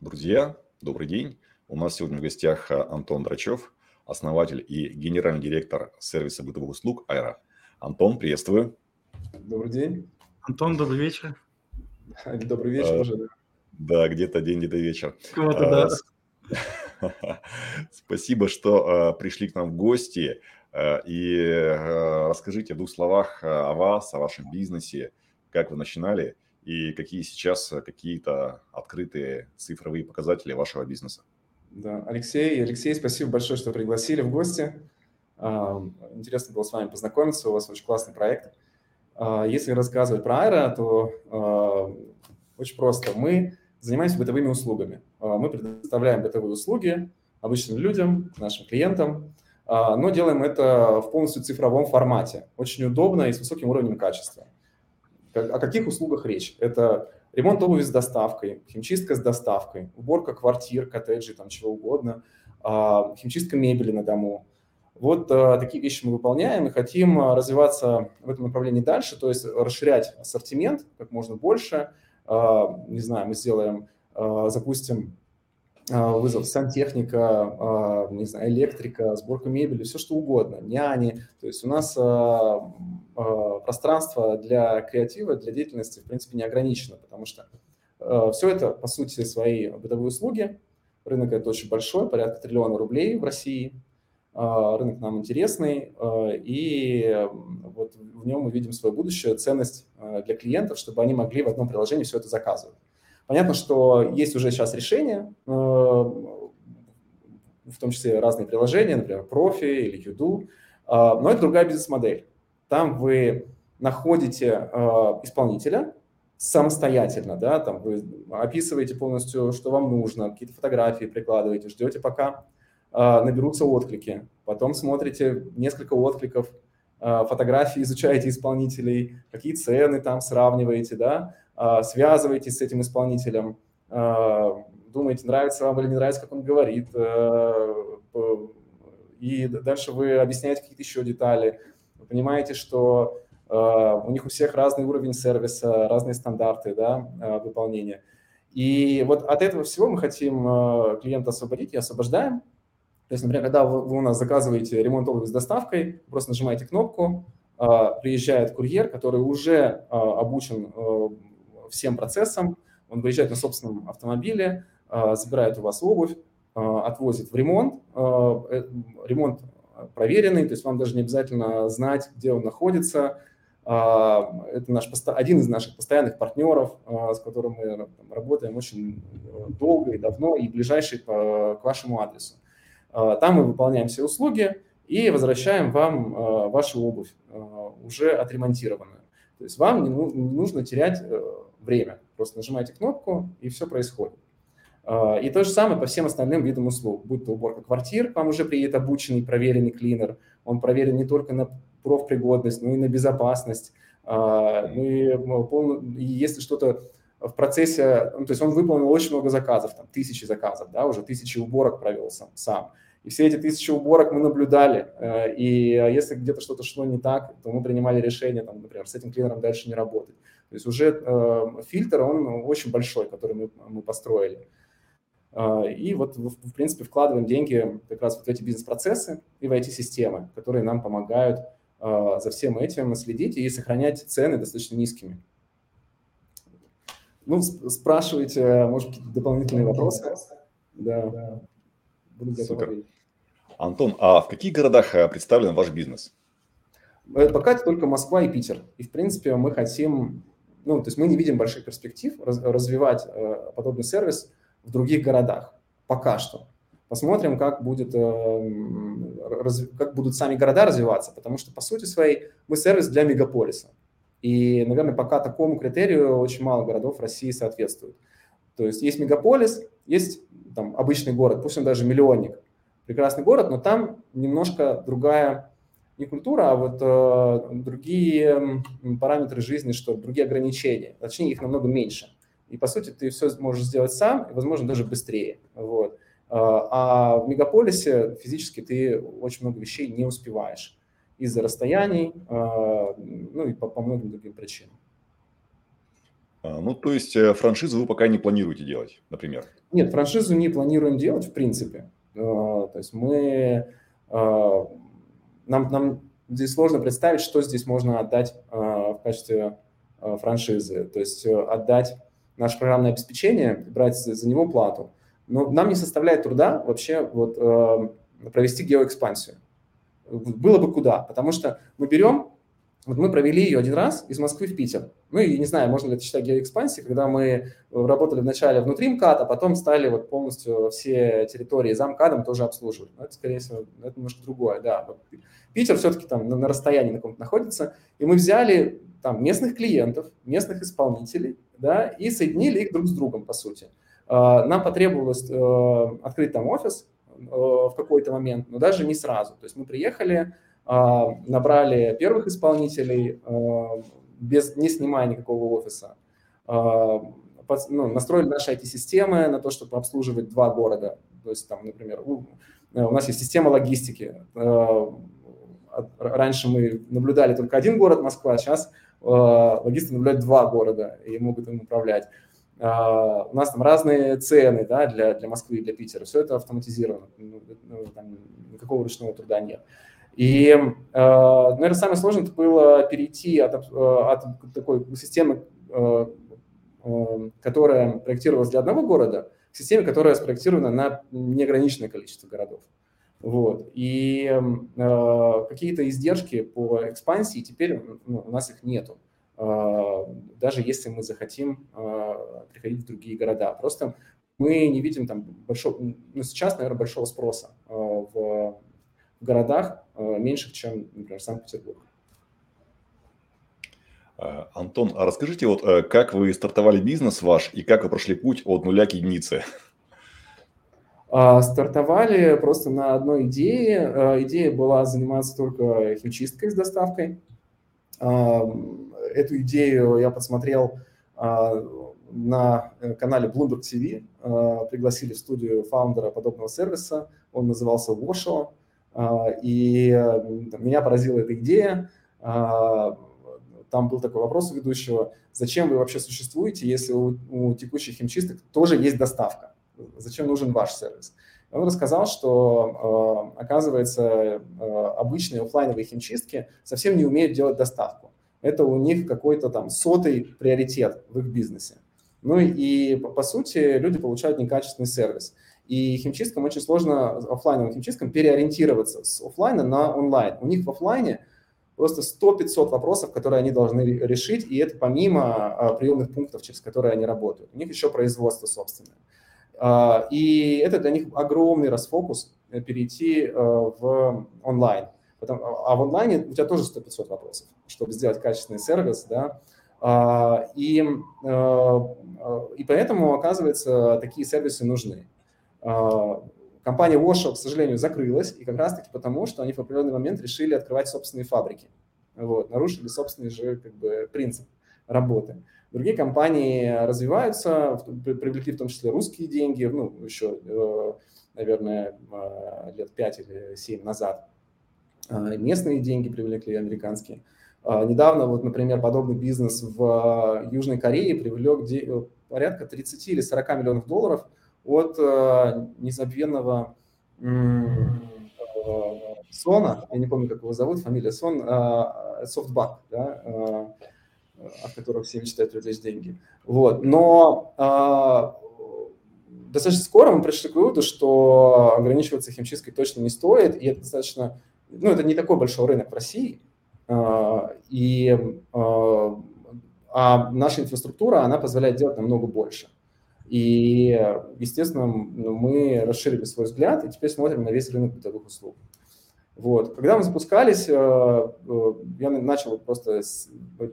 Друзья, добрый день. У нас сегодня в гостях э, Антон Драчев, основатель и генеральный директор сервиса бытовых услуг Айра. Антон, приветствую. Добрый день. Антон, добрый вечер. Добрый вечер А, уже. да. Да, где-то день, где-то вечер. Кого-то, А, да. Спасибо, что э, пришли к нам в гости. Э, И э, расскажите в двух словах э, о вас, о вашем бизнесе, как вы начинали и какие сейчас э, какие-то открытые цифровые показатели вашего бизнеса. Да, Алексей, Алексей, спасибо большое, что пригласили в гости. Интересно было с вами познакомиться, у вас очень классный проект. А, Если рассказывать про Аэро, то очень просто. Мы занимаемся бытовыми услугами. А, Мы предоставляем бытовые услуги обычным людям, нашим клиентам, а, но делаем это в полностью цифровом формате. Очень удобно и с высоким уровнем качества. О каких услугах речь? Это ремонт обуви с доставкой, химчистка с доставкой, уборка квартир, коттеджей, там чего угодно, а, химчистка мебели на дому. Вот а, такие вещи мы выполняем и хотим а, развиваться в этом направлении дальше, то есть расширять ассортимент как можно больше. Не знаю, мы сделаем, запустим вызов сантехника, а, не знаю, электрика, сборка мебели, все что угодно, няни. То есть у нас а, а, пространство для креатива, для деятельности, в принципе, не ограничено, потому что все это, по сути, свои бытовые услуги. Рынок это очень большой, порядка триллиона рублей в России. А, Рынок нам интересный, а, и вот в нем мы видим свое будущее, ценность а, для клиентов, чтобы они могли в одном приложении все это заказывать. Понятно, что есть уже сейчас решения, э, в том числе разные приложения, например, Профи или Юду, а, но это другая бизнес-модель. Там вы находите э, исполнителя самостоятельно, да, там вы описываете полностью, что вам нужно, какие-то фотографии прикладываете, ждете, пока э, наберутся отклики, потом смотрите несколько откликов, э, фотографии, изучаете исполнителей, какие цены там сравниваете, да, связываетесь с этим исполнителем, а, думаете, нравится вам или не нравится, как он говорит, э, и дальше вы объясняете какие-то еще детали, вы понимаете, что э, у них у всех разный уровень сервиса, разные стандарты да, выполнения. И вот от этого всего мы хотим клиента освободить и освобождаем. То есть, например, когда вы, у нас заказываете ремонт обуви с доставкой, просто нажимаете кнопку, приезжает курьер, который уже обучен всем процессам, он выезжает на собственном автомобиле, э, забирает у вас обувь, э, отвозит в ремонт. Э, э, Ремонт проверенный, то есть вам даже не обязательно знать, где он находится. А, Это наш, один из наших постоянных партнеров, а, с которым мы работаем очень э, долго и давно, и ближайший к вашему адресу. А, Там мы выполняем все услуги и возвращаем вам а, вашу обувь, а, уже отремонтированную. То есть вам не ну- нужно терять э, время. Просто нажимаете кнопку, и все происходит. А, И то же самое по всем остальным видам услуг, будь то уборка квартир, к вам уже приедет обученный, проверенный клинер, он проверен не только на профпригодность, но и на безопасность. А, Ну ну, и если что-то в процессе, ну, то есть он выполнил очень много заказов, там тысячи заказов, да, уже тысячи уборок провел сам. сам. И все эти тысячи уборок мы наблюдали. э, И если где-то что-то шло не так, то мы принимали решение, там, например, с этим клинером дальше не работать. То есть уже э, фильтр, он очень большой, который мы, мы построили. А, И вот, в в принципе, вкладываем деньги как раз вот в эти бизнес-процессы и в эти системы, которые нам помогают а, за всем этим следить и сохранять цены достаточно низкими. Ну, сп- спрашивайте, может, какие-то дополнительные вопросы. Да, буду готов Супер. Антон, а в каких городах э, представлен ваш бизнес? Э, Пока это только Москва и Питер. И, в принципе, мы хотим, ну, то есть мы не видим больших перспектив раз- развивать э, подобный сервис в других городах. Пока что. Посмотрим, как, будет, э, раз- как будут сами города развиваться, потому что, по сути своей, мы сервис для мегаполиса. И, наверное, пока такому критерию очень мало городов России соответствуют. То есть есть мегаполис, есть там обычный город, пусть он даже миллионник, прекрасный город, но там немножко другая не культура, а вот э, другие параметры жизни, что другие ограничения. Точнее, их намного меньше. И, по сути, ты все можешь сделать сам, и, возможно, даже быстрее. Вот. А а в мегаполисе физически ты очень много вещей не успеваешь из-за расстояний, а, ну и по, по многим другим причинам. А, ну, то есть э, франшизу вы пока не планируете делать, например? Нет, франшизу не планируем делать в принципе. То есть мы... Нам, нам здесь сложно представить, что здесь можно отдать в качестве франшизы. То есть э, отдать наше программное обеспечение, брать за него плату. Но нам не составляет труда вообще вот, провести геоэкспансию. Было бы куда, потому что мы берем вот мы провели ее один раз из Москвы в Питер. Ну и не знаю, можно ли это считать геоэкспансией, когда мы работали вначале внутри МКАДа, а потом стали вот полностью все территории за МКАДом тоже обслуживать. Но это, скорее всего, это немножко другое, да. Питер все-таки там на, на расстоянии на каком-то находится, и мы взяли там местных клиентов, местных исполнителей, да, и соединили их друг с другом, по сути. А, нам потребовалось э, открыть там офис э, в какой-то момент, но даже не сразу. То есть мы приехали, набрали первых исполнителей а, без, не снимая никакого офиса, а, ну, настроили наши IT-системы на то, чтобы обслуживать два города. То есть, там, например, у, у нас есть система логистики. Раньше мы наблюдали только один город, Москва, сейчас логисты наблюдают два города и могут им управлять. У нас там разные цены да, для, для Москвы и для Питера. Все это автоматизировано. Ну, ну, там, никакого ручного труда нет. И, э, наверное, самое сложное это было перейти от, э, от такой системы, э, которая проектировалась для одного города, к системе, которая спроектирована на неограниченное количество городов. Вот. И какие-то издержки по экспансии теперь ну, у нас их нету. Даже если мы захотим приходить в другие города. Просто мы не видим там большого, ну, сейчас, наверное, большого спроса в городах э, меньших, чем, например, Санкт-Петербург. Э, Антон, а расскажите, вот э, как вы стартовали бизнес ваш и как вы прошли путь от нуля к единице? А, стартовали просто на одной идее. Идея была заниматься только химчисткой с доставкой. Эту идею я посмотрел на канале Bloomberg TV. Пригласили в студию фаундера подобного сервиса. Он назывался Washo. А, и меня поразила эта идея. А, там был такой вопрос у ведущего, зачем вы вообще существуете, если у, у текущих химчисток тоже есть доставка? Зачем нужен ваш сервис? Он рассказал, что, а, оказывается, обычные офлайновые химчистки совсем не умеют делать доставку. Это у них какой-то там сотый приоритет в их бизнесе. Ну и, по сути, люди получают некачественный сервис. И химчисткам очень сложно, офлайновым химчисткам, переориентироваться с офлайна на онлайн. У них в офлайне просто 100-500 вопросов, которые они должны решить, и это помимо а, приемных пунктов, через которые они работают. У них еще производство собственное. А, и это для них огромный расфокус э, перейти э, в онлайн. Потом, а в онлайне у тебя тоже 100-500 вопросов, чтобы сделать качественный сервис, да, а, и, э, и поэтому, оказывается, такие сервисы нужны. А, компания Washoe, к сожалению, закрылась, и как раз-таки потому, что они в определенный момент решили открывать собственные фабрики. Вот, нарушили собственный же как бы, принцип работы. Другие компании развиваются, привлекли в том числе русские деньги, ну, еще, э, наверное, э, лет 5 или 7 назад. А, местные деньги привлекли, американские. А, недавно, вот, например, подобный бизнес в Южной Корее привлек порядка 30 или 40 миллионов долларов – от э, незабвенного э, Сона, я не помню, как его зовут, фамилия Сон, э, Софтбанк, да, э, от которого все мечтают привлечь деньги. Вот. Но э, достаточно скоро мы пришли к выводу, что ограничиваться химчисткой точно не стоит, и это достаточно, ну, это не такой большой рынок в России, э, и э, а наша инфраструктура, она позволяет делать намного больше. И, естественно, ну, мы расширили свой взгляд и теперь смотрим на весь рынок бытовых услуг. Вот. Когда мы запускались, э, э, я начал просто, с,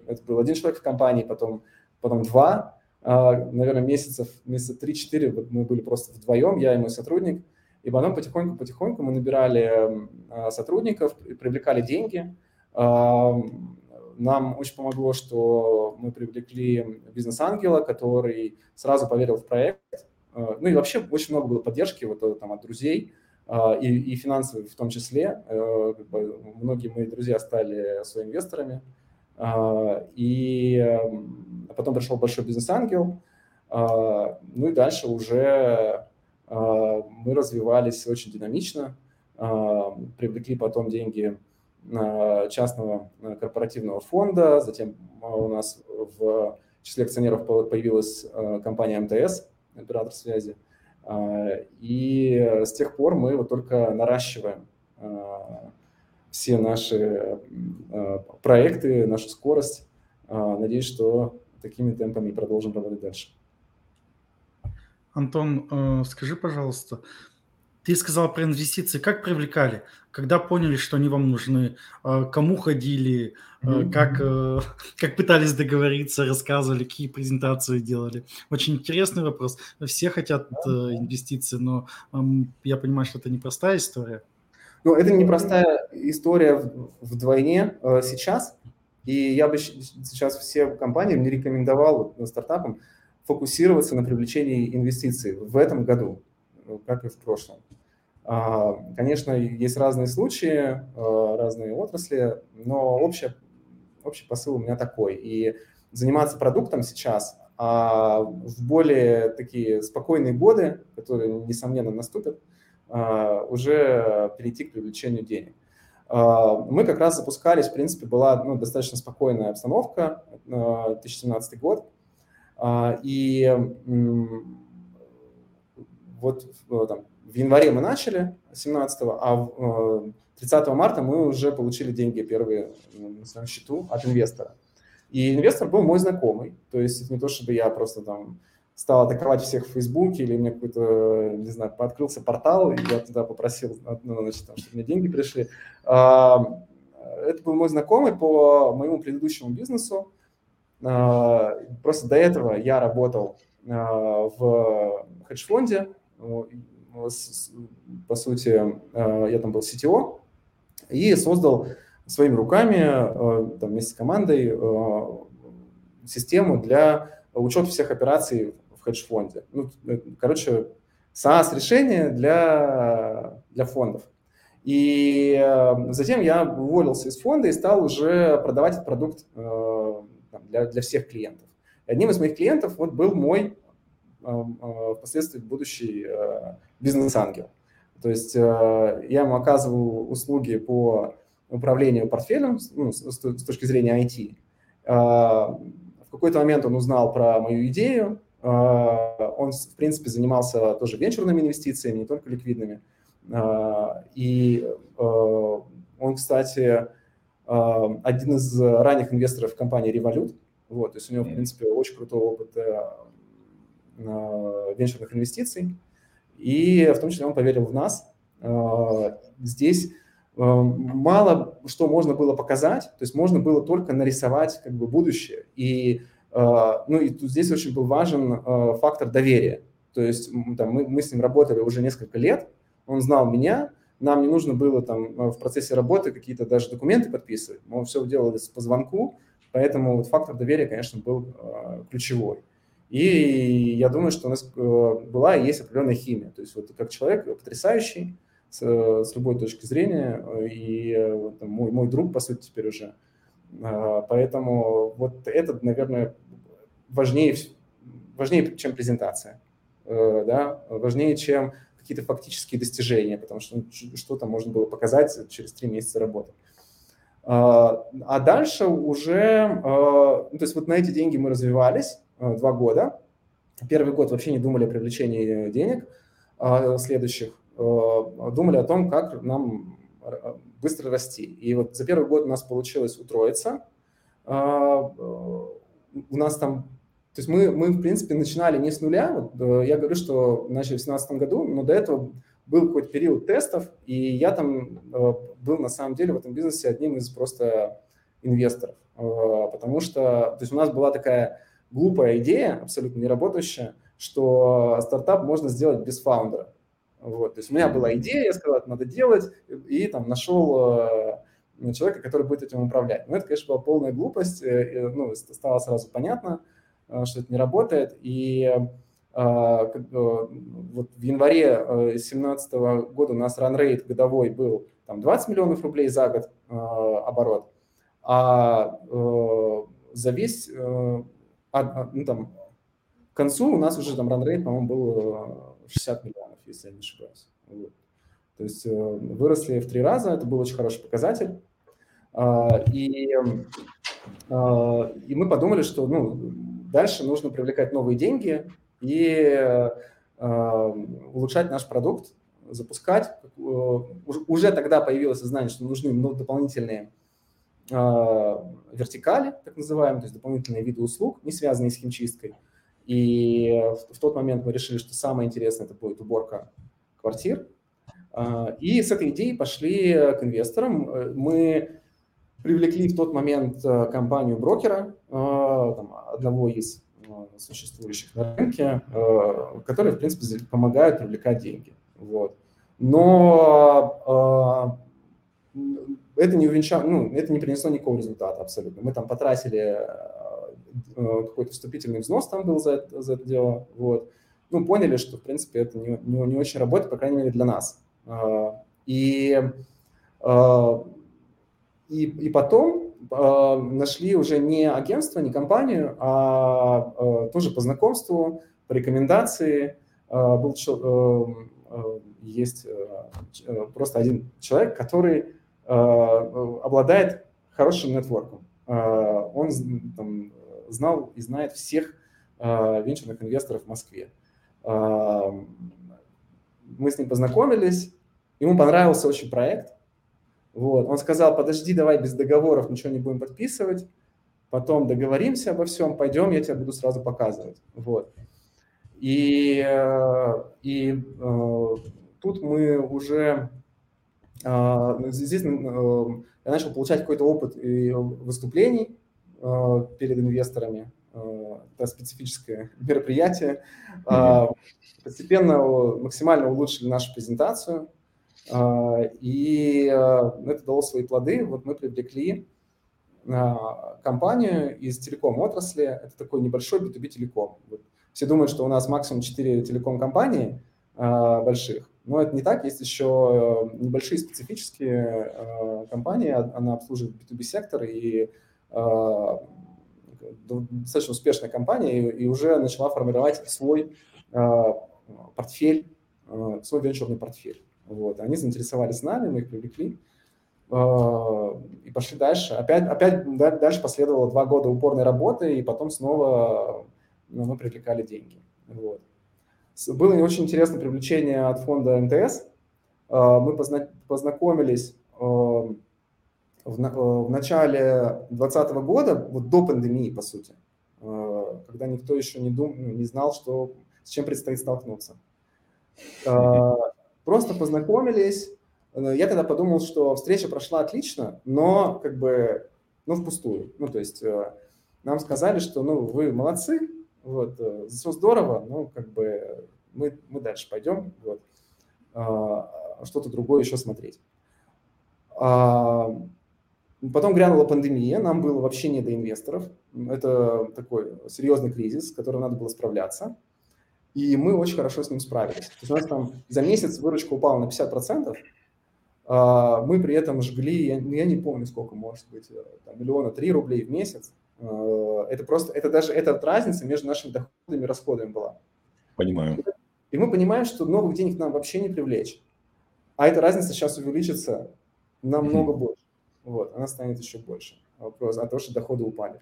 это был один человек в компании, потом, потом два, э, наверное, месяцев, месяца 3-4 мы были просто вдвоем, я и мой сотрудник, и потом потихоньку-потихоньку мы набирали сотрудников, привлекали деньги, нам очень помогло, что мы привлекли бизнес-ангела, который сразу поверил в проект. Э, ну и вообще очень много было поддержки вот, э, там, от друзей, э, и, и финансовой в том числе. Многие мои друзья стали своими инвесторами. И потом пришел большой бизнес-ангел, ну и дальше уже мы развивались очень динамично, привлекли потом деньги частного корпоративного фонда, затем у нас в числе акционеров появилась компания МТС, оператор связи, и с тех пор мы вот только наращиваем все наши проекты, нашу скорость. Надеюсь, что такими темпами продолжим работать дальше. Антон, э, скажи, пожалуйста, ты сказал про инвестиции. Как привлекали? Когда поняли, что они вам нужны? Э, кому ходили? Э, как, как пытались договориться, рассказывали, какие презентации делали? Очень интересный вопрос. Все хотят инвестиции, но эм, я понимаю, что это непростая история. Ну, это непростая история вдвойне сейчас. И я бы сейчас всем компаниям не рекомендовал стартапам фокусироваться на привлечении инвестиций в этом году, э, как и в прошлом. А, конечно, есть разные случаи, э, разные отрасли, но общий, общий посыл у меня такой. И заниматься продуктом сейчас, а в более такие спокойные годы, которые, несомненно, наступят, а, уже перейти к привлечению денег. А, мы как раз запускались, в принципе, была ну, достаточно спокойная обстановка, 2017 год, а, и вот э, там, в январе мы начали, 17 а 30 э, марта мы уже получили деньги первые на своем счету от инвестора. И инвестор был мой знакомый, то есть не то, чтобы я просто там стал атаковать всех в Фейсбуке, или мне какой-то, не знаю, открылся портал, и я туда попросил, ну, значит, там, чтобы мне деньги пришли. А, это был мой знакомый по моему предыдущему бизнесу, а, просто до этого я работал а, в хедж-фонде, по сути, а, я там был CTO, и создал своими руками там, вместе с командой систему для учета всех операций в хедж-фонде. Ну, э, короче, SaaS-решение для, для фондов. И затем я уволился из фонда и стал уже продавать этот продукт для, для всех клиентов. И одним из моих клиентов вот был мой э, э, впоследствии будущий э, бизнес-ангел. То есть я ему оказываю услуги по управлению портфелем ну, с, с точки зрения IT. В какой-то момент он узнал про мою идею. Он, в принципе, занимался тоже венчурными инвестициями, не только ликвидными. И он, кстати, один из ранних инвесторов компании Revolut. Вот, то есть у него, в принципе, очень крутой опыт э, венчурных инвестиций. И в том числе он поверил в нас. А, здесь э, мало что можно было показать, то есть можно было только нарисовать как бы будущее. И, а, ну, и тут здесь очень был важен фактор доверия. То есть там, мы, мы с ним работали уже несколько лет, он знал меня, нам не нужно было там в процессе работы какие-то даже документы подписывать. Мы все делали по звонку, поэтому вот фактор доверия, конечно, был ключевой. И я думаю, что у нас э, была и есть определенная химия. То есть вот как человек потрясающий с, с любой точки зрения, и вот, мой, мой друг, по сути, теперь уже. Поэтому вот это, наверное, важнее, важнее чем презентация. Да? Важнее, чем какие-то фактические достижения, потому что ну, что-то можно было показать через три месяца работы. А, а дальше уже, а, ну, то есть вот на эти деньги мы развивались а, два года. Первый год вообще не думали о привлечении денег следующих, думали о том, как нам быстро расти. И вот за первый год у нас получилось утроиться. У нас там то есть мы, мы, в принципе, начинали не с нуля. Вот, э, я говорю, что начали в 2017 году, но до этого был какой-то период тестов, и я там э, был, на самом деле, в этом бизнесе одним из просто инвесторов. Э, потому что то есть у нас была такая глупая идея, абсолютно не работающая, что стартап можно сделать без фаундера. Вот, то есть у меня была идея, я сказал, это надо делать, и там нашел человека, который будет этим управлять. Но это, конечно, была полная глупость, ну, стало сразу понятно, Э, что это не работает. И э, э, вот в январе 2017 года у нас ранрейт годовой был там, 20 миллионов рублей за год оборот. а э, за весь, э, а, ну, там, к концу у нас уже там ранрейт, по-моему, был 60 миллионов, если я не ошибаюсь. Вот. То есть выросли в три раза, это был очень хороший показатель. А, и, а, и мы подумали, что ну, дальше нужно привлекать новые деньги и а, улучшать наш продукт, запускать. Уже тогда появилось сознание, что нужны ну, дополнительные вертикали, так называемые, то есть дополнительные виды услуг, не связанные с химчисткой. И в тот момент мы решили, что самое интересное это будет уборка квартир. И с этой идеей пошли к инвесторам. Мы привлекли в тот момент э, компанию брокера, э, одного из э, существующих на рынке, которые, в принципе, помогают привлекать деньги. Вот. Но это не увенчало, ну, это не принесло никакого результата абсолютно. Мы там потратили какой-то вступительный взнос там был за это, за это дело, вот. Ну, поняли, что, в принципе, это не, не, не очень работает, по крайней мере, для нас. И и, и потом э, нашли уже не агентство, не компанию, а э, тоже по знакомству, по рекомендации. Э, был, э, э, есть э, просто один человек, который э, обладает хорошим нетворком. Э, он там, знал и знает всех э, венчурных инвесторов в Москве. Э, мы с ним познакомились, ему понравился очень проект – вот. Он сказал, подожди, давай без договоров ничего не будем подписывать, потом договоримся обо всем, пойдем, я тебе буду сразу показывать. Вот. И, э, и э, тут мы уже э, здесь э, я начал получать какой-то опыт и выступлений э, перед инвесторами. Э, это специфическое мероприятие. Э, постепенно максимально улучшили нашу презентацию. А, и а, это дало свои плоды. Вот мы привлекли а, компанию из телеком-отрасли. Это такой небольшой B2B телеком. Все думают, что у нас максимум 4 телеком-компании больших. Но это не так. Есть еще небольшие специфические компании. Она обслуживает B2B сектор и достаточно успешная компания и, уже начала формировать свой портфель, свой венчурный портфель. Вот. Они заинтересовались нами, мы их привлекли и пошли дальше. Опять, опять дальше последовало два года упорной работы, и потом снова ну, мы привлекали деньги. Вот. Было очень интересное привлечение от фонда МТС. А, мы позна познакомились а, в, в начале 2020 года, вот до пандемии, по сути, когда никто еще не, дум, ну, не знал, что, с чем предстоит столкнуться. Просто познакомились. Э, я тогда подумал, что встреча прошла отлично, но как бы, ну, впустую. Ну, то есть э, нам сказали, что, ну, вы молодцы, вот, э, все здорово, ну, как бы мы, мы дальше пойдем, вот, а, что-то другое еще смотреть. А, потом грянула пандемия, нам было вообще не до инвесторов. Это такой серьезный кризис, с которым надо было справляться и мы очень хорошо с ним справились. То есть у нас там за месяц выручка упала на 50%, а мы при этом жгли, я, я не помню сколько, может быть, э, там, миллиона три рублей в месяц. А, это просто, это даже, эта разница между нашими доходами и расходами была. Понимаю. И мы понимаем, что новых денег нам вообще не привлечь. А эта разница сейчас увеличится намного mm-hmm. больше. Вот, она станет еще больше. Вопрос, а то, что доходы упали.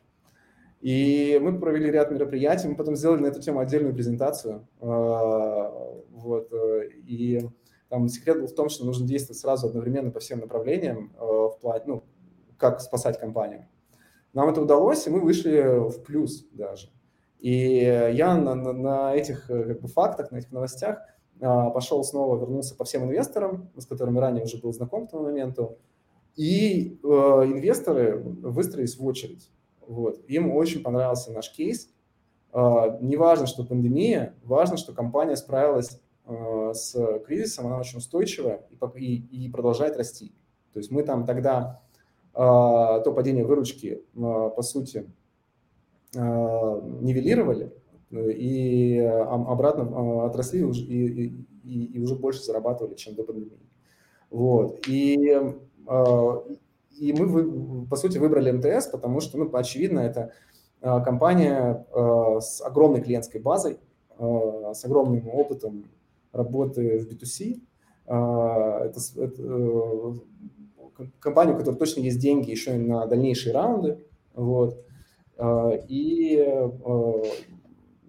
И мы провели ряд мероприятий, мы потом сделали на эту тему отдельную презентацию. А, вот, э, и там секрет был в том, что нужно действовать сразу одновременно по всем направлениям, э, в плане, ну, как спасать компанию. Нам это удалось, и мы вышли в плюс даже. И я на, на, на этих э, как бы, фактах, на этих новостях а, пошел снова, вернулся по всем инвесторам, с которыми ранее уже был знаком к тому моменту, и э, инвесторы выстроились в очередь. Вот. Им очень понравился наш кейс. Uh, не важно, что пандемия, важно, что компания справилась uh, с кризисом, она очень устойчивая и, и, и продолжает расти. То есть мы там тогда то падение выручки, по сути, нивелировали и обратно отросли и, и, и уже больше зарабатывали, чем до пандемии. Вот. И и мы, по сути, выбрали МТС, потому что, ну, очевидно, это компания с огромной клиентской базой, с огромным опытом работы в B2C. Э, это, это компания, у которой точно есть деньги еще и на дальнейшие раунды. Вот. Э, и э,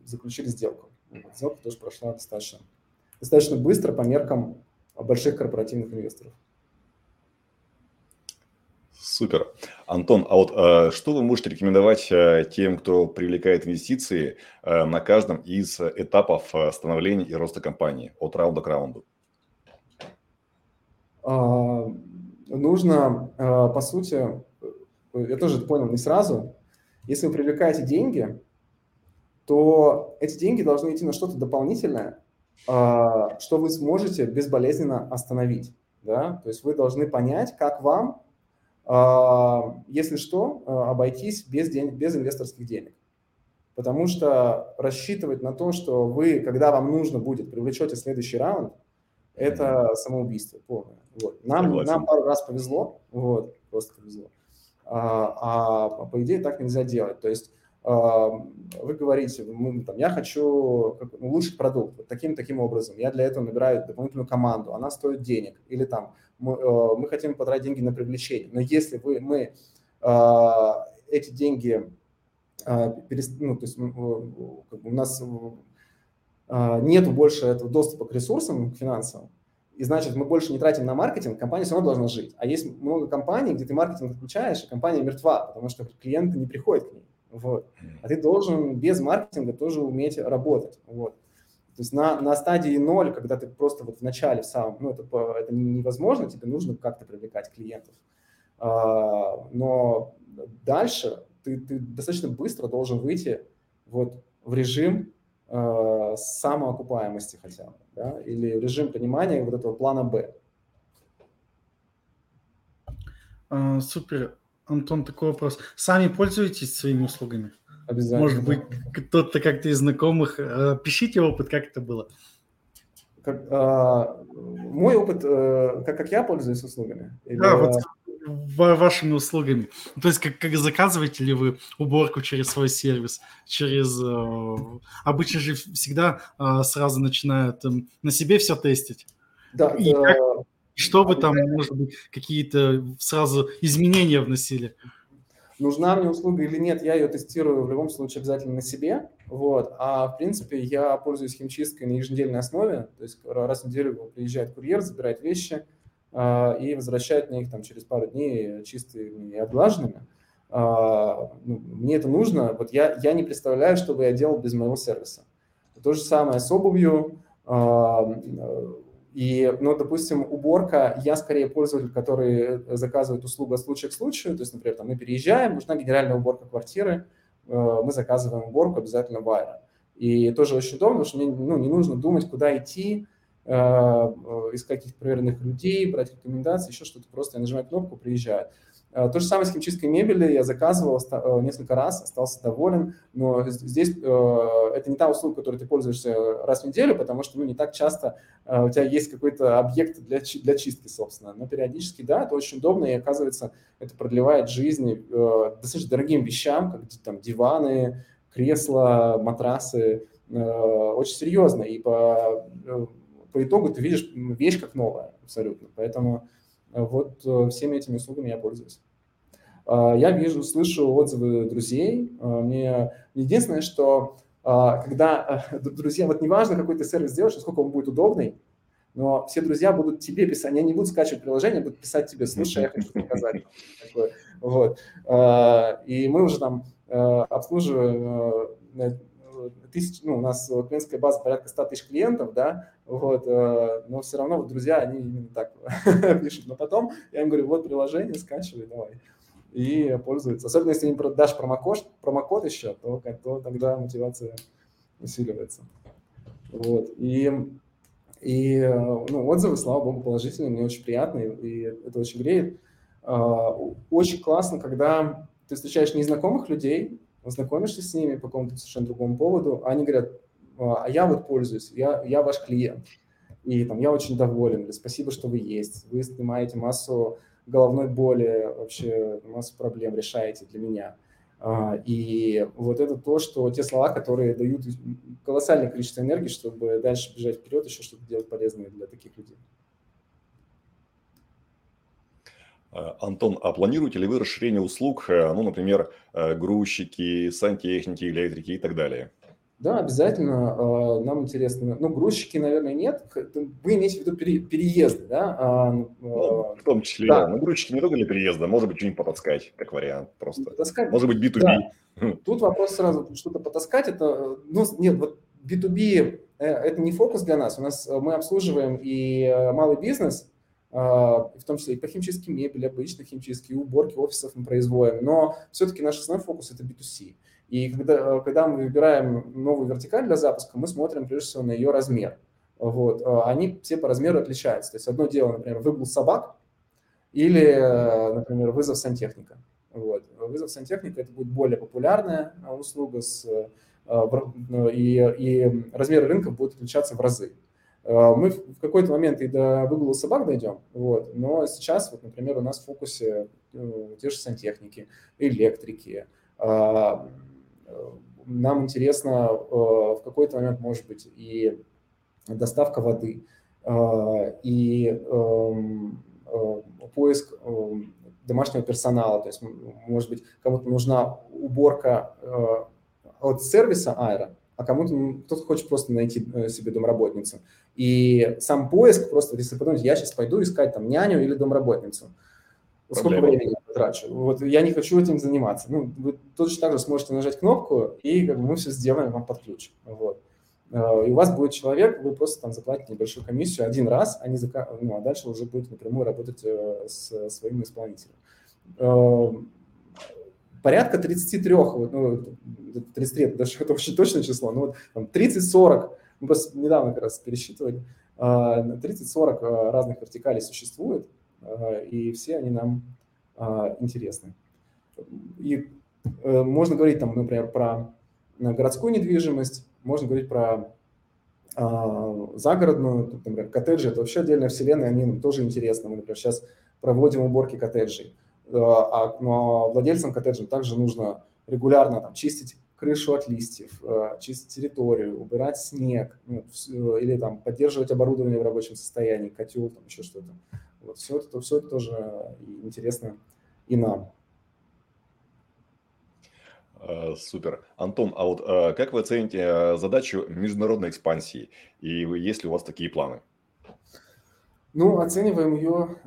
заключили сделку. Сделка тоже прошла достаточно, достаточно быстро по меркам больших корпоративных инвесторов. Супер. Антон, а вот э, что вы можете рекомендовать э, тем, кто привлекает инвестиции э, на каждом из этапов э, становления и роста компании от раунда к раунду? Нужно, а, по сути, я тоже это понял не сразу, если вы привлекаете деньги, то эти деньги должны идти на что-то дополнительное, а, что вы сможете безболезненно остановить. Да? То есть вы должны понять, как вам, а, если что, обойтись без, день, без инвесторских денег. Потому что рассчитывать на то, что вы, когда вам нужно будет, привлечете следующий раунд, это самоубийство полное. Вот. Нам, нам пару раз повезло, вот, просто повезло. А, а по идее так нельзя делать. То есть вы говорите, там, я хочу улучшить продукт вот таким таким образом, я для этого набираю дополнительную команду, она стоит денег, или там мы, э, мы хотим потратить деньги на привлечение, но если вы, мы э, эти деньги, э, перест... ну, то есть бы у нас нет больше этого доступа к ресурсам, к финансам, и значит, мы больше не тратим на маркетинг, компания все равно должна жить. А есть много компаний, где ты маркетинг отключаешь, и компания мертва, потому что клиенты не приходят к ней. Вот. А ты должен без маркетинга тоже уметь работать. Вот. То есть на, на стадии ноль, когда ты просто вот в начале в самом, ну, это, это невозможно, тебе нужно как-то привлекать клиентов. А, но дальше ты, ты достаточно быстро должен выйти вот в режим а, самоокупаемости хотя бы, да, или режим понимания вот этого плана Б. А, супер. Антон, такой вопрос. Сами пользуетесь своими услугами? Обязательно. Может быть, кто-то как-то из знакомых. Э, пишите опыт, как это было. Как, а, мой опыт, а, как, как я пользуюсь услугами? Или... Да, вот вашими услугами. То есть, как, как заказываете ли вы уборку через свой сервис, через... Э, обычно же всегда э, сразу начинают э, на себе все тестить. Да, И как, что вы там, может быть, какие-то сразу изменения вносили? Нужна мне услуга или нет, я ее тестирую в любом случае обязательно на себе. Вот. А в принципе я пользуюсь химчисткой на еженедельной основе. То есть раз в неделю приезжает курьер, забирает вещи э, и возвращает мне их там через пару дней чистыми и отглаженными. Э, ну, мне это нужно. Вот я, я не представляю, что бы я делал без моего сервиса. То же самое с обувью. Э, и, ну, допустим, уборка, я скорее пользователь, который заказывает услугу от случая к случаю. То есть, например, там, мы переезжаем, нужна генеральная уборка квартиры, мы заказываем уборку обязательно в Айра. И тоже очень удобно, потому что мне ну, не нужно думать, куда идти, искать каких-то проверенных людей, брать рекомендации, еще что-то. Просто я нажимаю кнопку, приезжает. Э, то же самое с химчисткой мебели. Я заказывал э, несколько раз, остался доволен. Но здесь э, это не та услуга, которой ты пользуешься раз в неделю, потому что ну, не так часто у тебя есть какой-то объект для, для чистки, собственно. Но периодически, да, это очень удобно, и оказывается, это продлевает жизнь достаточно дорогим вещам, как там диваны, кресла, матрасы. Очень серьезно. И по, по итогу ты видишь вещь как новая абсолютно. Поэтому вот э, всеми этими услугами я пользуюсь. А, я вижу, слышу отзывы друзей. А, мне единственное, что а, когда друзья, вот неважно, какой ты сервис делаешь, насколько он будет удобный, но все друзья будут тебе писать, они не будут скачивать приложение, будут писать тебе, слушай, я хочу показать. Вот. И мы уже там обслуживаем тысяч, ну, у нас клиентская база порядка 100 тысяч клиентов, да, вот, э, но все равно вот друзья, они именно так пишут. Но потом я им говорю, вот приложение, скачивай, давай. И пользуются. Особенно если им дашь промокод, промокод еще, то, то тогда мотивация усиливается. Вот. И, и ну, отзывы, слава богу, положительные, мне очень приятные, и это очень греет. А, очень классно, когда ты встречаешь незнакомых людей, знакомишься с ними по какому-то совершенно другому поводу, а они говорят, а я вот пользуюсь, я, я ваш клиент, и там я очень доволен, или спасибо, что вы есть, вы снимаете массу головной боли, вообще массу проблем решаете для меня. А, и вот это то, что те слова, которые дают колоссальное количество энергии, чтобы дальше бежать вперед, еще что-то делать полезное для таких людей. Э, Антон, а планируете ли вы расширение услуг, э, ну, например, э, грузчики, сантехники, электрики и так далее? Да, обязательно. Нам интересно. Ну, грузчики, наверное, нет. Вы имеете в виду переезды, да? А, ну, в том числе, да. Ну, грузчики не только для переезда, может быть, что-нибудь потаскать, как вариант просто. Потаскать? Может быть, B2B. Да. Тут вопрос сразу, что-то потаскать, это, ну, нет, вот B2B это не фокус для нас. У нас мы обслуживаем и малый бизнес, в том числе и по химчистке мебели, обычно химчистки, уборки офисов мы производим, но все-таки наш основной фокус – это B2C. И когда, когда мы выбираем новую вертикаль для запуска, мы смотрим прежде всего на ее размер. Вот. А, они все по размеру отличаются. То есть одно дело, например, выгул собак или, например, вызов сантехника. Вот. Вызов сантехника – это будет более популярная услуга, с, а, и, и размеры рынка будут отличаться в разы. Э, мы в какой-то момент и до выгула собак дойдем, вот, но сейчас, вот, например, у нас в фокусе ну, те же сантехники, электрики. А, нам интересно в какой-то момент, может быть, и доставка воды, и эм, поиск домашнего персонала. То есть, может быть, кому-то нужна уборка от сервиса Аэро, а кому-то кто-то хочет просто найти э, себе домработницу. И сам поиск, просто если подумать, я сейчас пойду искать там няню или домработницу. Сколько Проблема. времени я потрачу? Вот я не хочу этим заниматься. Ну, вы точно так же сможете нажать кнопку, и как бы, мы все сделаем вам под ключ. Вот. Э, и у вас будет человек, вы просто там заплатите небольшую комиссию один раз, а, не зака... ну, а дальше уже будете напрямую работать э, с своим исполнителем порядка 33, ну, 33 это даже это очень точное число, но вот там 30-40, мы просто недавно как раз пересчитывали, 30-40 а, а, разных вертикалей существует, а, и все они нам интересны. И э, можно говорить там, например, про городскую недвижимость, можно говорить про загородную, например, коттеджи, это вообще отдельная вселенная, они нам тоже интересны. Мы, например, сейчас проводим уборки коттеджей. Э, а, владельцам коттеджа также нужно регулярно там, чистить крышу от листьев, э, чистить территорию, убирать снег, ну, э, или там поддерживать оборудование в рабочем состоянии, котел, там еще что-то. Вот все это, все это тоже интересно и нам. Супер. Антон, а вот как вы оцените задачу международной экспансии? И есть ли у вас такие планы? Ну, оцениваем ее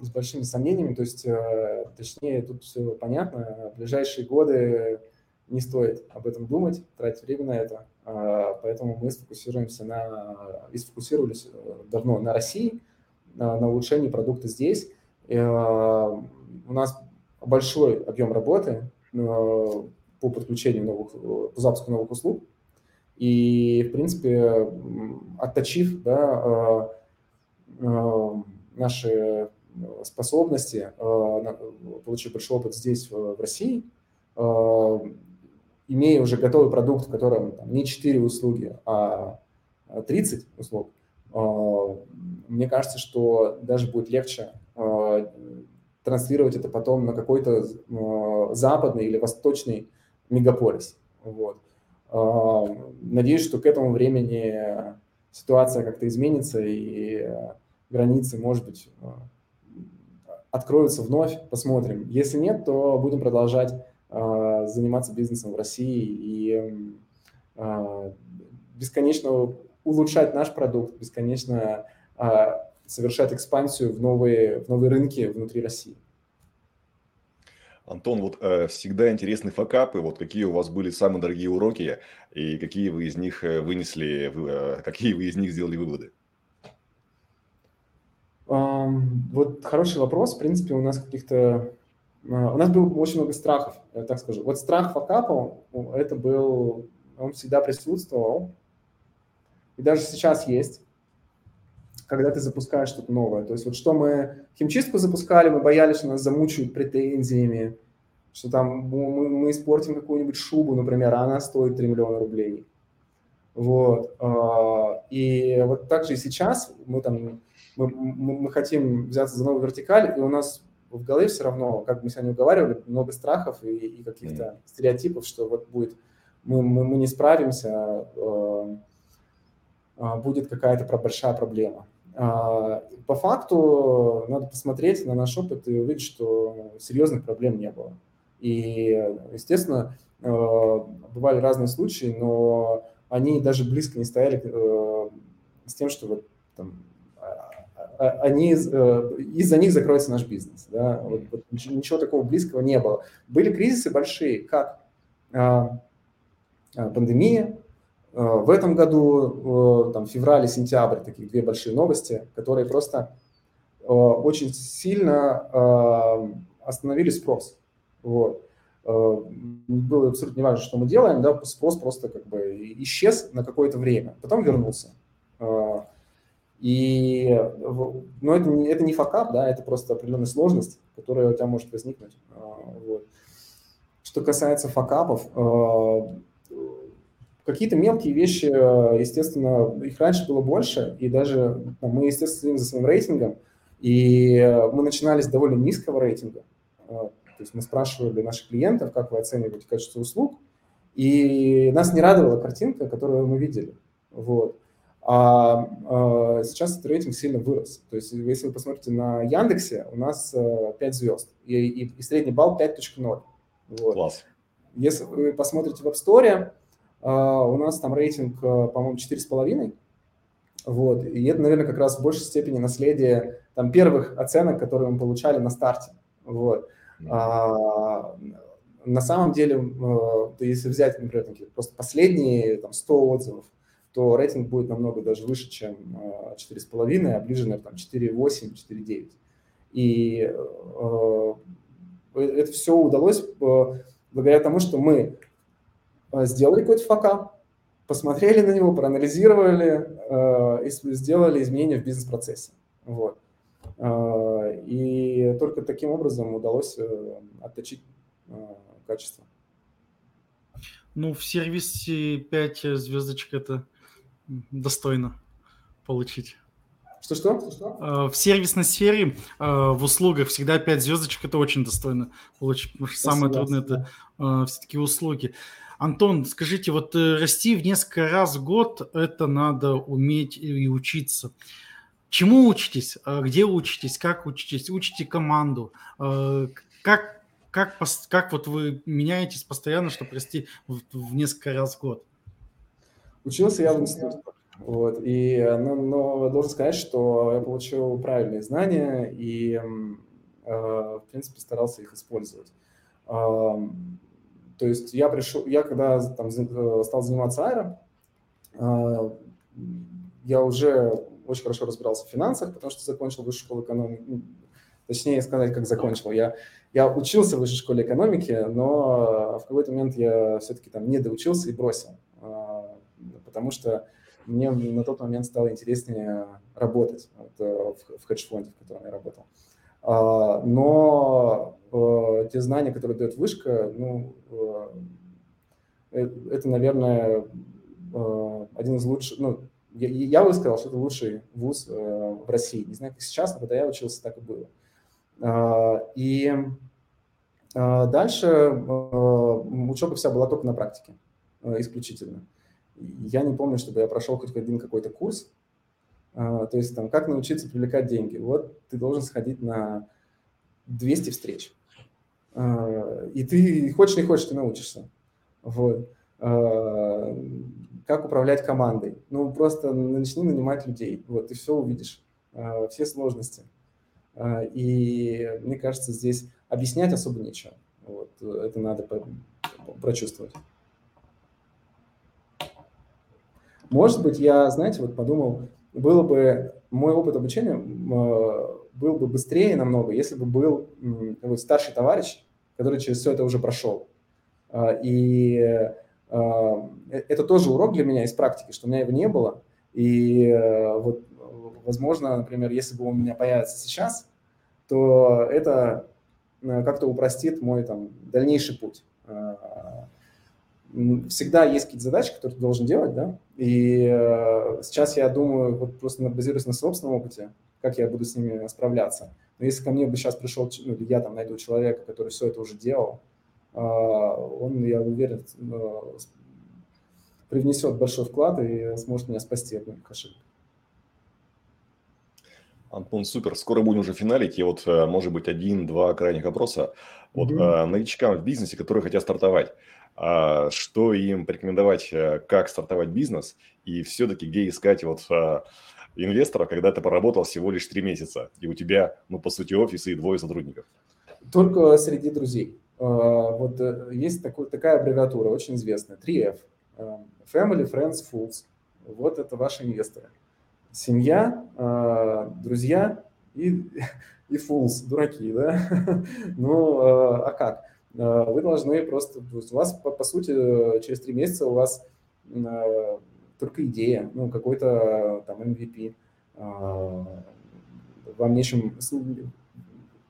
с большими сомнениями, то есть, э, точнее, тут все понятно, в ближайшие годы не стоит об этом думать, тратить время на это, а, поэтому мы сфокусируемся на, и сфокусировались э, давно на России, на, улучшении продукта здесь. И, э, у нас большой объем работы по подключению новых, по запуску новых услуг, и, в принципе, отточив да, наши способности, э, получив большой опыт здесь, в России, э, имея уже готовый продукт, в котором там, не 4 услуги, а 30 услуг, э, мне кажется, что даже будет легче транслировать это потом на какой-то западный или восточный мегаполис. Вот. Надеюсь, что к этому времени ситуация как-то изменится и границы, может быть, откроются вновь, посмотрим. Если нет, то будем продолжать э, заниматься бизнесом в России и э, бесконечно улучшать наш продукт, бесконечно э, совершать экспансию в новые, в новые рынки внутри России. Антон, вот э, всегда интересны факапы, вот какие у вас были самые дорогие уроки и какие вы из них э, вынесли, э, какие вы из них сделали выводы? Вот хороший вопрос. В принципе, у нас каких-то... А, у нас было очень много страхов, я так скажу. Вот страх факапа, это был... Он всегда присутствовал. И даже сейчас есть, когда ты запускаешь что-то новое. То есть вот что мы химчистку запускали, мы боялись, что нас замучают претензиями, что там мы, мы испортим какую-нибудь шубу, например, а она стоит 3 миллиона рублей. Вот. А, и вот так же и сейчас мы там мы, мы хотим взяться за новую вертикаль, и у нас в голове все равно, как мы сегодня уговаривали, много страхов и, и каких-то mm. стереотипов, что вот будет, мы, мы, мы не справимся, э, э, будет какая-то большая проблема. Э, по факту надо посмотреть на наш опыт и увидеть, что серьезных проблем не было. И, естественно, э, бывали разные случаи, но они даже близко не стояли э, с тем, что вот там они, э, из-за них закроется наш бизнес. Да? Вот, вот ничего такого близкого не было. Были кризисы большие, как а, а, пандемия. В этом году, там, февраль-сентябрь, такие две большие новости, которые просто очень сильно остановили спрос. Вот. Было абсолютно неважно, что мы делаем, да, спрос просто как бы исчез на какое-то время, потом вернулся. И, но это, это не факап, да, это просто определенная сложность, которая у тебя может возникнуть. А, вот. Что касается факапов, а, какие-то мелкие вещи, естественно, их раньше было больше, и даже мы, естественно, следим за своим рейтингом, и мы начинали с довольно низкого рейтинга. А, то есть мы спрашивали наших клиентов, как вы оцениваете качество услуг, и нас не радовала картинка, которую мы видели. Вот. А, а сейчас этот рейтинг сильно вырос. То есть если вы посмотрите на Яндексе, у нас 5 э, звезд, и, и, и средний балл 5.0. Вот. Класс. Если вы посмотрите в App Store, а, у нас там рейтинг, э, по-моему, 4,5. Вот. И это, наверное, как раз в большей степени наследие там, первых оценок, которые мы получали на старте. Вот. А, на самом деле, если взять, например, просто последние там, 100 отзывов, то рейтинг будет намного даже выше, чем 4,5, а ближе, наверное, там 4,8, 4,9. И э, это все удалось э, благодаря тому, что мы э, сделали какой-то факап, посмотрели на него, проанализировали э, и сделали изменения в бизнес-процессе. Вот. Э, и только таким образом удалось э, отточить э, качество. Ну, в сервисе 5 звездочек это достойно получить. Что-что? А, в сервисной сфере, а, в услугах всегда 5 звездочек, это очень достойно получить, потому что самое трудное это а, все-таки услуги. Антон, скажите, вот э, расти в несколько раз в год, это надо уметь и учиться. Чему учитесь? Где учитесь? Как учитесь? Учите команду? Как, как, как вот вы меняетесь постоянно, чтобы расти в, в несколько раз в год? Учился я в институте. Вот, и, но, но должен сказать, что я получил правильные знания и, э, в принципе, старался их использовать. Э, то есть я пришел, я когда там э, стал заниматься аэро, э, я уже очень хорошо разбирался в финансах, потому что закончил высшую школу экономики. Ну, точнее сказать, как закончил. Я, я учился в высшей школе экономики, но в какой-то момент я все-таки там не доучился и бросил потому что мне на тот момент стало интереснее работать вот, э, в, в хедж-фонде, в котором я работал. А, но э, те знания, которые дает вышка, ну, э, это, наверное, один из лучших, ну, я, я бы сказал, что это лучший вуз в России. Не знаю, как сейчас, но когда я учился, так и было. А, и дальше учеба вся была только на практике, исключительно. Я не помню, чтобы я прошел хоть один какой-то курс. А, то есть там, как научиться привлекать деньги. Вот ты должен сходить на 200 встреч. А, и ты хочешь, не хочешь, ты научишься. Вот. А, как управлять командой? Ну, просто начни нанимать людей. Вот, ты все увидишь. Все сложности. И мне кажется, здесь объяснять особо нечего. Вот, это надо прочувствовать. Может быть, я, знаете, вот подумал, было бы, мой опыт обучения э, был бы быстрее намного, если бы был такой старший товарищ, который через все это уже прошел. А, и э, это тоже урок для меня из практики, что у меня его не было. И э, вот, возможно, например, если бы он у меня появится сейчас, то это как-то упростит мой там дальнейший путь. А, всегда есть какие-то задачи, которые ты должен делать, да, И э, сейчас я думаю, вот просто базируясь на собственном опыте, как я буду с ними справляться. Но если ко мне бы сейчас пришел, ну, или я там найду человека, который все это уже делал, э, он, я уверен, э, привнесет большой вклад и сможет меня спасти от моих ошибок. Антон, супер. Скоро будем уже финалить. И вот, э, может быть, один-два крайних вопроса. Вот mm-hmm. новичкам в бизнесе, которые хотят стартовать, что им порекомендовать, э, как стартовать бизнес, и все-таки где искать вот инвестора, когда ты поработал всего лишь три месяца, и у тебя, ну, по сути, офис и двое сотрудников? Только среди друзей. Вот есть такой, такая аббревиатура, очень известная, 3F. Family, Friends, Fools. Вот это ваши инвесторы семья, а, друзья и, и fools, дураки, да? ну, а, а как? А, вы должны просто, у вас, по, по сути, через три месяца у вас только идея, ну, какой-то там MVP. Вам нечем,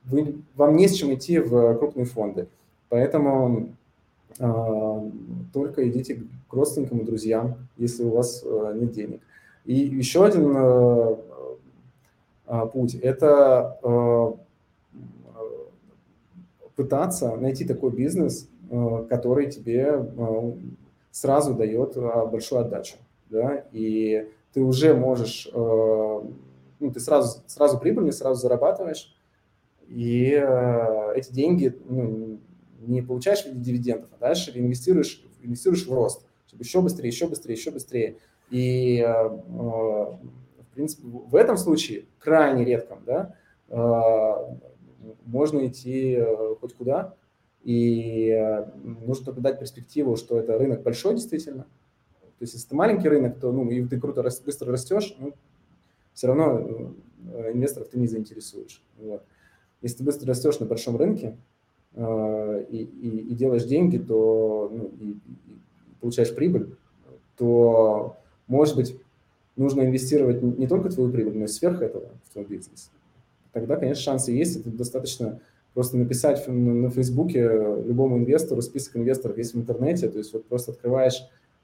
вы, вам не с чем идти в крупные фонды. Поэтому только идите к родственникам и друзьям, если у вас нет денег. И еще один э, э, путь – это э, пытаться найти такой бизнес, который тебе сразу дает большую отдачу. Да? И ты уже можешь, ну, ты сразу, сразу прибыльный, сразу зарабатываешь, и эти деньги ну, не получаешь в виде дивидендов, а дальше инвестируешь, инвестируешь в рост, чтобы еще быстрее, еще быстрее, еще быстрее. И, э, э, в принципе, в этом случае, крайне редком, да, э, можно идти хоть куда, и нужно только дать перспективу, что это рынок большой действительно. То есть, если это маленький рынок, то ну, и ты круто быстро растешь, ну, все равно инвесторов ты не заинтересуешь. Вот. Если ты быстро растешь на большом рынке э, и, и, и делаешь деньги, то ну, и, и получаешь прибыль, то может быть, нужно инвестировать не только твою прибыль, но и сверх этого в твой бизнес. Тогда, конечно, шансы есть. Это достаточно просто написать на Фейсбуке любому инвестору, список инвесторов есть в интернете, то есть вот просто открываешь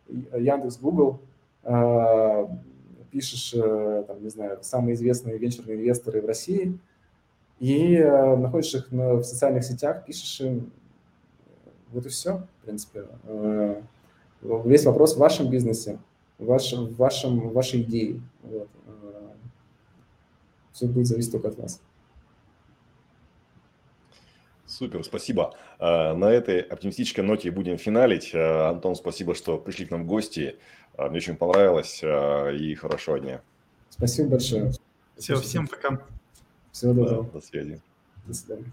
Яндекс, Google, а, пишешь, э, там, не знаю, самые известные венчурные инвесторы в России, и э, находишь их в социальных сетях, пишешь им, вот и все, в принципе. Э, весь вопрос в вашем бизнесе, ваш, в вашем, вашей идее. Вот. Все будет зависеть только от вас. Супер, спасибо. Э, на этой оптимистической ноте будем финалить. Э, Антон, спасибо, что пришли к нам в гости. Мне очень понравилось и хорошего дня. Спасибо большое. Все, всем пока. Всего доброго. Да, до связи. До свидания.